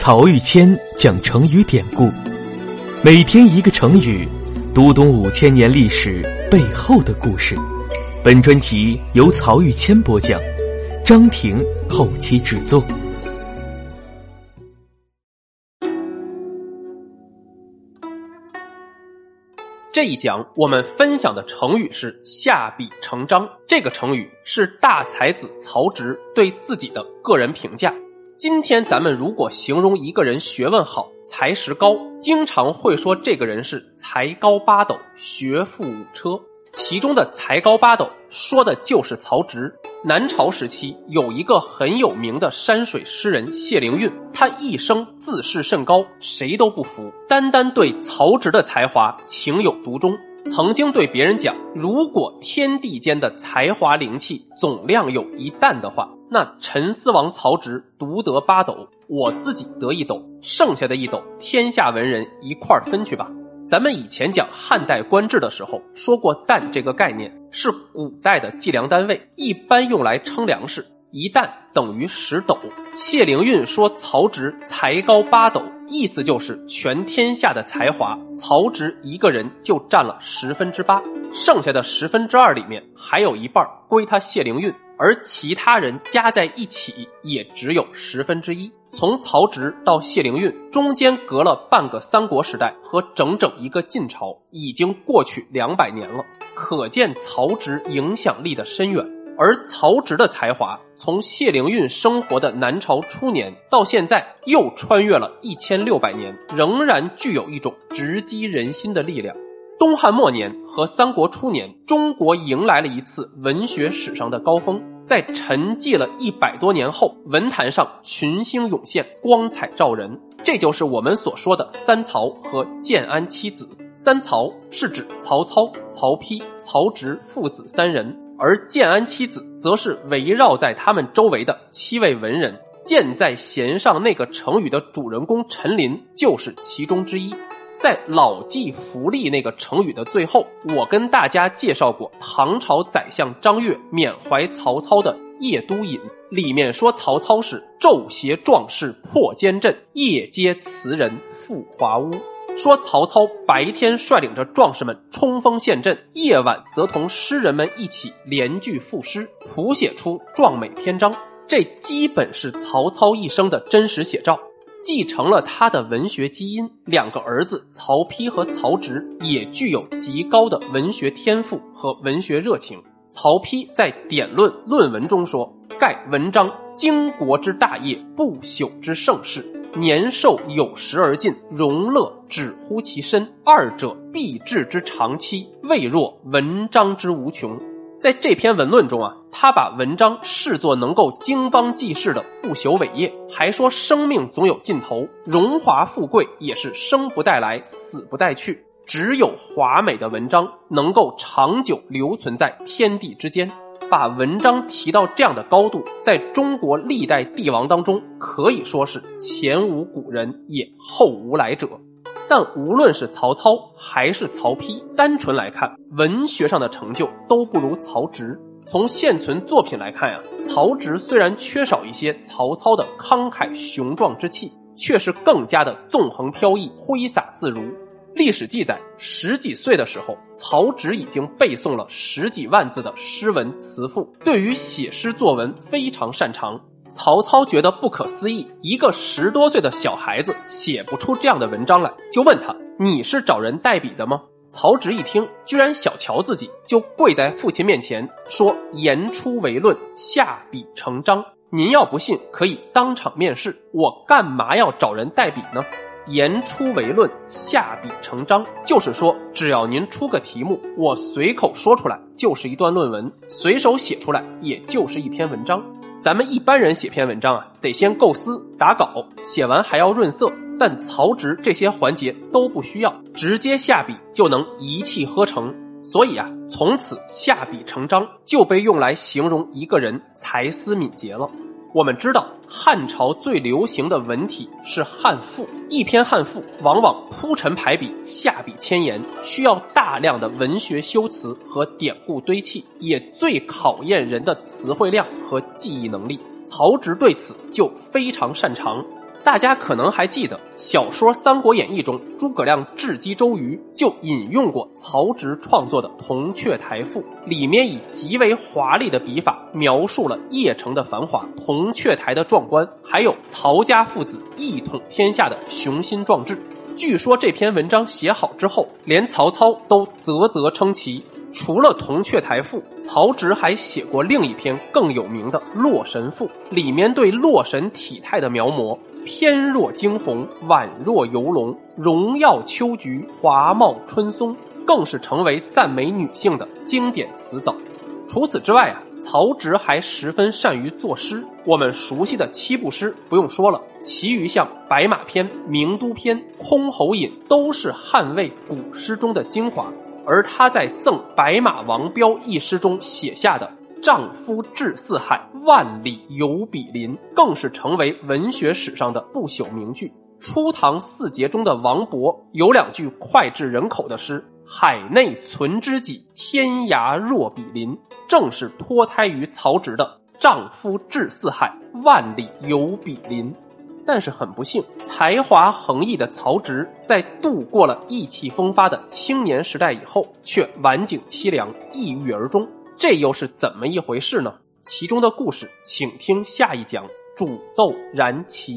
曹玉谦讲成语典故，每天一个成语，读懂五千年历史背后的故事。本专辑由曹玉谦播讲，张婷后期制作。这一讲我们分享的成语是“下笔成章”。这个成语是大才子曹植对自己的个人评价。今天咱们如果形容一个人学问好、才识高，经常会说这个人是才高八斗、学富五车。其中的才高八斗说的就是曹植。南朝时期有一个很有名的山水诗人谢灵运，他一生自视甚高，谁都不服，单单对曹植的才华情有独钟。曾经对别人讲，如果天地间的才华灵气总量有一担的话，那陈思王曹植独得八斗，我自己得一斗，剩下的一斗，天下文人一块儿分去吧。咱们以前讲汉代官制的时候说过，担这个概念是古代的计量单位，一般用来称粮食。一担等于十斗。谢灵运说曹植才高八斗，意思就是全天下的才华，曹植一个人就占了十分之八，剩下的十分之二里面还有一半归他谢灵运，而其他人加在一起也只有十分之一。从曹植到谢灵运中间隔了半个三国时代和整整一个晋朝，已经过去两百年了，可见曹植影响力的深远。而曹植的才华，从谢灵运生活的南朝初年到现在，又穿越了一千六百年，仍然具有一种直击人心的力量。东汉末年和三国初年，中国迎来了一次文学史上的高峰，在沉寂了一百多年后，文坛上群星涌现，光彩照人。这就是我们所说的三曹和建安七子。三曹是指曹操、曹丕、曹植父子三人。而建安七子则是围绕在他们周围的七位文人。箭在弦上那个成语的主人公陈琳就是其中之一。在老骥伏枥那个成语的最后，我跟大家介绍过唐朝宰相张悦缅怀曹操的《夜都引》，里面说曹操是昼挟壮士破坚阵，夜接词人赴华屋。说曹操白天率领着壮士们冲锋陷阵，夜晚则同诗人们一起联句赋诗，谱写出壮美篇章。这基本是曹操一生的真实写照，继承了他的文学基因。两个儿子曹丕和曹植也具有极高的文学天赋和文学热情。曹丕在《典论》论文中说：“盖文章经国之大业，不朽之盛世。”年寿有时而尽，荣乐止乎其身。二者必至之长期，未若文章之无穷。在这篇文论中啊，他把文章视作能够经邦济世的不朽伟业，还说生命总有尽头，荣华富贵也是生不带来，死不带去。只有华美的文章能够长久留存在天地之间。把文章提到这样的高度，在中国历代帝王当中可以说是前无古人也后无来者。但无论是曹操还是曹丕，单纯来看，文学上的成就都不如曹植。从现存作品来看呀，曹植虽然缺少一些曹操的慷慨雄壮之气，却是更加的纵横飘逸、挥洒自如。历史记载，十几岁的时候，曹植已经背诵了十几万字的诗文词赋，对于写诗作文非常擅长。曹操觉得不可思议，一个十多岁的小孩子写不出这样的文章来，就问他：“你是找人代笔的吗？”曹植一听，居然小瞧自己，就跪在父亲面前说：“言出为论，下笔成章。您要不信，可以当场面试。我干嘛要找人代笔呢？”言出为论，下笔成章，就是说，只要您出个题目，我随口说出来就是一段论文，随手写出来也就是一篇文章。咱们一般人写篇文章啊，得先构思、打稿，写完还要润色，但曹植这些环节都不需要，直接下笔就能一气呵成。所以啊，从此下笔成章就被用来形容一个人才思敏捷了。我们知道汉朝最流行的文体是汉赋，一篇汉赋往往铺陈排比，下笔千言，需要大量的文学修辞和典故堆砌，也最考验人的词汇量和记忆能力。曹植对此就非常擅长。大家可能还记得小说《三国演义》中，诸葛亮智击周瑜就引用过曹植创作的《铜雀台赋》，里面以极为华丽的笔法描述了邺城的繁华、铜雀台的壮观，还有曹家父子一统天下的雄心壮志。据说这篇文章写好之后，连曹操都啧啧称奇。除了《铜雀台赋》，曹植还写过另一篇更有名的《洛神赋》，里面对洛神体态的描摹，翩若惊鸿，宛若游龙，荣耀秋菊，华茂春松，更是成为赞美女性的经典词藻。除此之外啊，曹植还十分善于作诗。我们熟悉的七步诗不用说了，其余像《白马篇》《名都篇》《箜篌引》都是汉魏古诗中的精华。而他在《赠白马王彪》一诗中写下的“丈夫志四海，万里犹比邻”，更是成为文学史上的不朽名句。初唐四杰中的王勃有两句脍炙人口的诗。海内存知己，天涯若比邻，正是脱胎于曹植的“丈夫志四海，万里犹比邻”。但是很不幸，才华横溢的曹植在度过了意气风发的青年时代以后，却晚景凄凉，抑郁而终。这又是怎么一回事呢？其中的故事，请听下一讲《煮豆燃萁》。